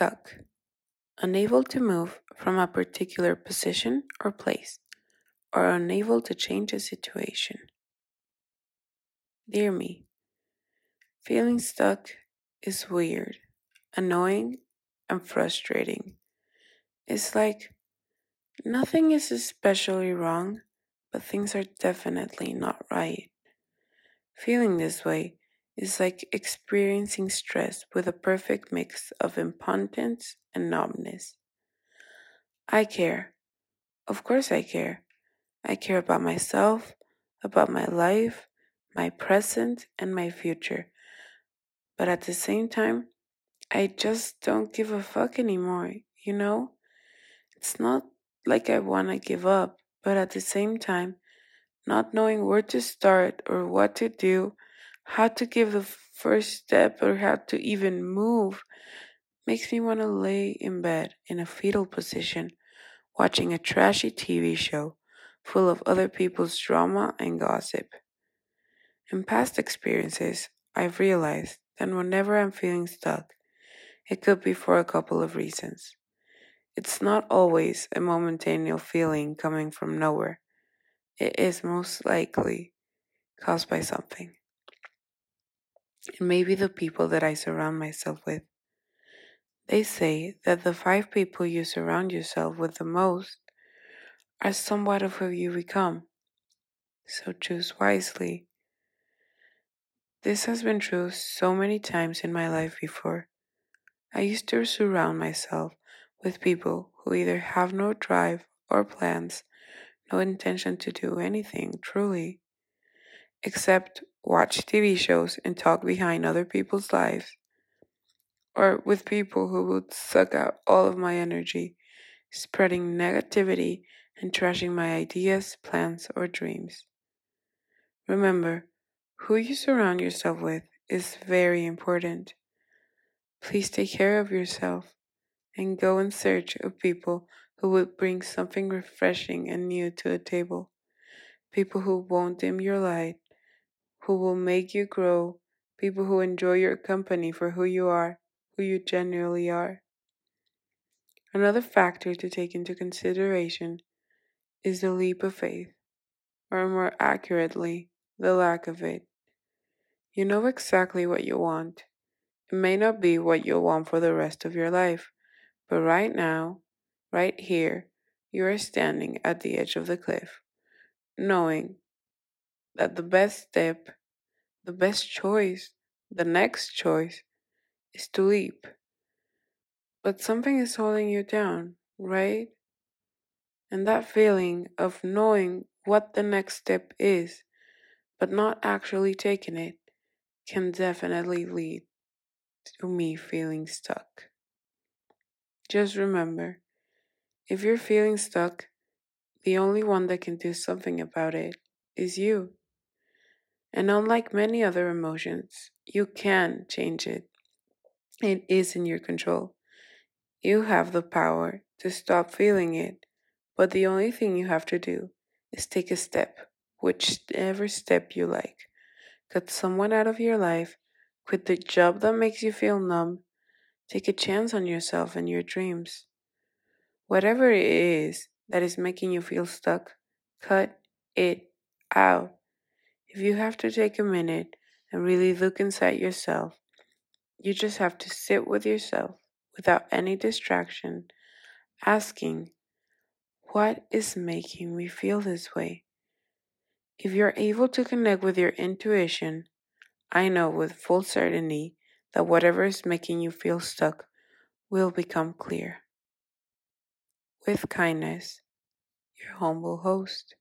stuck, unable to move from a particular position or place, or unable to change a situation. Dear me, feeling stuck is weird, annoying, and frustrating. It's like nothing is especially wrong, but things are definitely not right. Feeling this way is like experiencing stress with a perfect mix of impotence and numbness. I care. Of course, I care. I care about myself, about my life, my present, and my future. But at the same time, I just don't give a fuck anymore, you know? It's not like I want to give up, but at the same time, not knowing where to start or what to do how to give the first step or how to even move makes me want to lay in bed in a fetal position watching a trashy TV show full of other people's drama and gossip. In past experiences, I've realized that whenever I'm feeling stuck, it could be for a couple of reasons. It's not always a momentary feeling coming from nowhere. It is most likely caused by something and maybe the people that I surround myself with. They say that the five people you surround yourself with the most are somewhat of who you become. So choose wisely. This has been true so many times in my life before. I used to surround myself with people who either have no drive or plans, no intention to do anything truly, except watch TV shows, and talk behind other people's lives, or with people who would suck out all of my energy, spreading negativity and trashing my ideas, plans, or dreams. Remember, who you surround yourself with is very important. Please take care of yourself and go in search of people who would bring something refreshing and new to the table. People who won't dim your light who will make you grow, people who enjoy your company for who you are, who you genuinely are. Another factor to take into consideration is the leap of faith, or more accurately, the lack of it. You know exactly what you want. It may not be what you'll want for the rest of your life, but right now, right here, you are standing at the edge of the cliff, knowing that the best step the best choice, the next choice, is to leap. But something is holding you down, right? And that feeling of knowing what the next step is, but not actually taking it, can definitely lead to me feeling stuck. Just remember if you're feeling stuck, the only one that can do something about it is you. And unlike many other emotions, you can change it. It is in your control. You have the power to stop feeling it, but the only thing you have to do is take a step, whichever step you like. Cut someone out of your life, quit the job that makes you feel numb, take a chance on yourself and your dreams. Whatever it is that is making you feel stuck, cut it out. If you have to take a minute and really look inside yourself, you just have to sit with yourself without any distraction, asking, What is making me feel this way? If you're able to connect with your intuition, I know with full certainty that whatever is making you feel stuck will become clear. With kindness, your humble host.